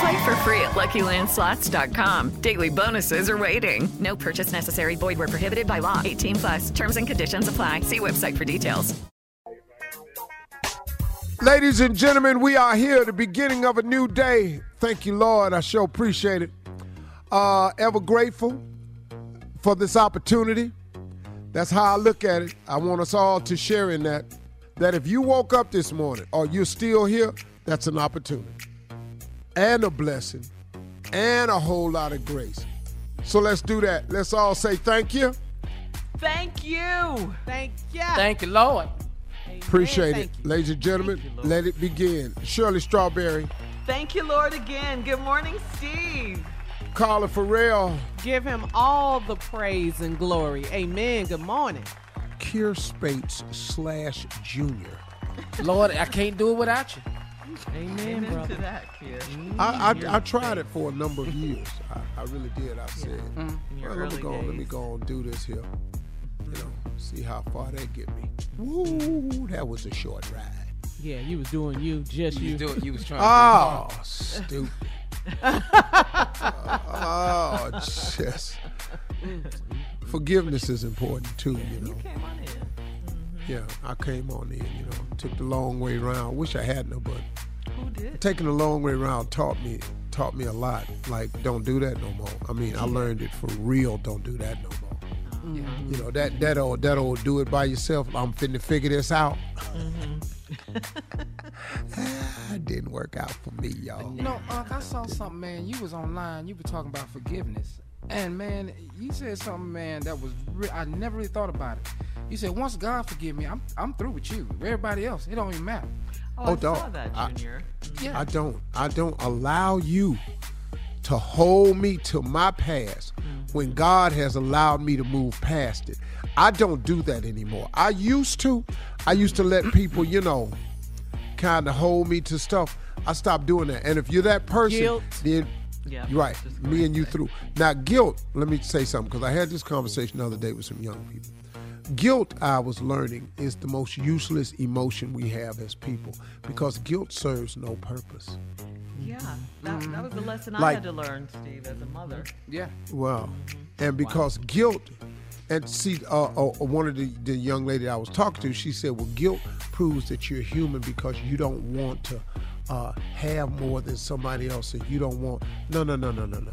Play for free at LuckyLandSlots.com. Daily bonuses are waiting. No purchase necessary. Void where prohibited by law. 18 plus. Terms and conditions apply. See website for details. Ladies and gentlemen, we are here, the beginning of a new day. Thank you, Lord. I sure appreciate it. Uh, ever grateful for this opportunity. That's how I look at it. I want us all to share in that. That if you woke up this morning or you're still here, that's an opportunity and a blessing and a whole lot of grace. So let's do that. Let's all say thank you. Thank you. Thank you. Thank you, Lord. Appreciate Thank it. you. Ladies and gentlemen, let it begin. Shirley Strawberry, Thank you, Lord, again. Good morning, Steve. Carla Ferrell, Give him all the praise and glory. Amen. Good morning. Kier Spates slash Junior. Lord, I can't do it without you. Amen, Amen brother. to that, kid. I, I, I tried it for a number of years. I, I really did. I said, mm, your well, let me early go. Let me go and do this here. You know, see how far that get me. Woo, that was a short ride. Yeah, you was doing you, just you. You do. You was trying Oh, stupid. oh, just forgiveness is important too. You know. to came on in. Yeah, I came on in. You know, took the long way around. Wish I hadn't, but Who did? taking the long way around taught me taught me a lot. Like, don't do that no more. I mean, I learned it for real. Don't do that no more. Mm-hmm. You know that that old that old do it by yourself. I'm finna figure this out. Mm-hmm. Ah, didn't work out for me, y'all. You know, Unc, I saw something, man. You was online. You were talking about forgiveness, and man, you said something, man, that was re- I never really thought about it. You said once God forgive me, I'm I'm through with you. Everybody else, it don't even matter. Oh, Oh, I saw dog. that, I- Junior. Yeah, I don't. I don't allow you to hold me to my past mm-hmm. when God has allowed me to move past it. I don't do that anymore. I used to. I used to let people, you know, kind of hold me to stuff. I stopped doing that. And if you're that person, Guilt. then Yeah, right. Me and you through. Now, guilt. Let me say something because I had this conversation the other day with some young people. Guilt, I was learning, is the most useless emotion we have as people because guilt serves no purpose. Yeah, that, that was the lesson I had to learn, Steve, as a mother. yeah. Well, and because guilt And see, uh, uh, one of the, the young lady I was talking to, she said, well, guilt proves that you're human because you don't want to uh, have more than somebody else and you don't want. No, no, no, no, no, no.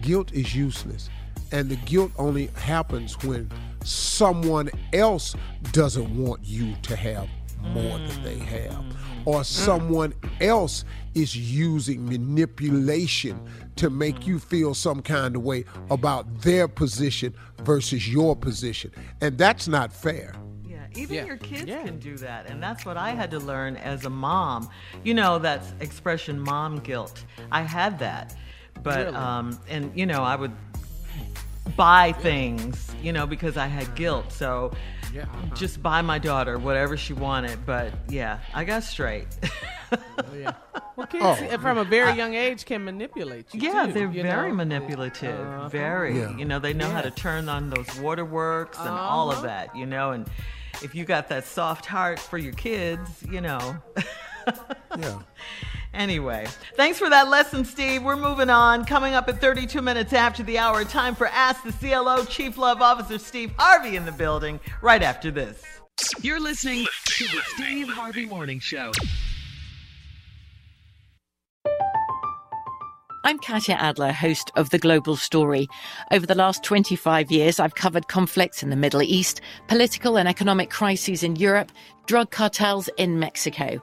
Guilt is useless. And the guilt only happens when someone else doesn't want you to have more than they have, or someone else is using manipulation to make you feel some kind of way about their position versus your position. And that's not fair. Yeah, even your kids can do that. And that's what I had to learn as a mom. You know, that's expression mom guilt. I had that. But, Really? um, and, you know, I would buy things, you know, because I had guilt. So Yeah. uh-huh. just buy my daughter whatever she wanted. But yeah, I got straight. yeah. Well, kids Oh. from a very young age can manipulate you. Yeah, too, they're you very know? manipulative. Uh-huh. Very. Yeah. You know, they know how to turn on those waterworks and all of Uh-huh. that, you know, and if you got that soft heart for your kids, you know. yeah. Anyway, thanks for that lesson, Steve. We're moving on. Coming up at 32 minutes after the hour, time for Ask the CLO Chief Love Officer Steve Harvey in the building right after this. You're listening to the Steve Harvey Morning Show. I'm Katya Adler, host of The Global Story. Over the last 25 years, I've covered conflicts in the Middle East, political and economic crises in Europe, drug cartels in Mexico.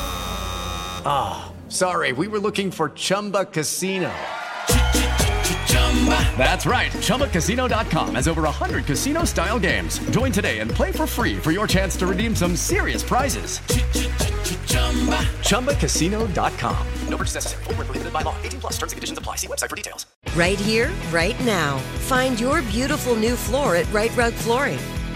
Ah, sorry, we were looking for Chumba Casino. That's right. ChumbaCasino.com has over 100 casino style games. Join today and play for free for your chance to redeem some serious prizes. ChumbaCasino.com. No purchase necessary. Void where prohibited by law. 18 plus terms and conditions apply. See website for details. Right here, right now. Find your beautiful new floor at Rite Rug Flooring.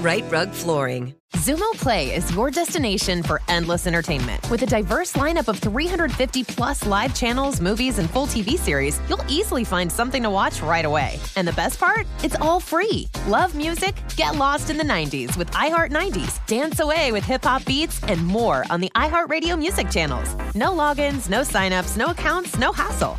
Rite Rug Flooring. Xumo Play is your destination for endless entertainment. With a diverse lineup of 350 plus live channels, movies, and full TV series, you'll easily find something to watch right away. And the best part? It's all free. Love music? Get lost in the 90s with iHeart 90s, dance away with hip hop beats, and more on the iHeart Radio music channels. No logins, no signups, no accounts, no hassle.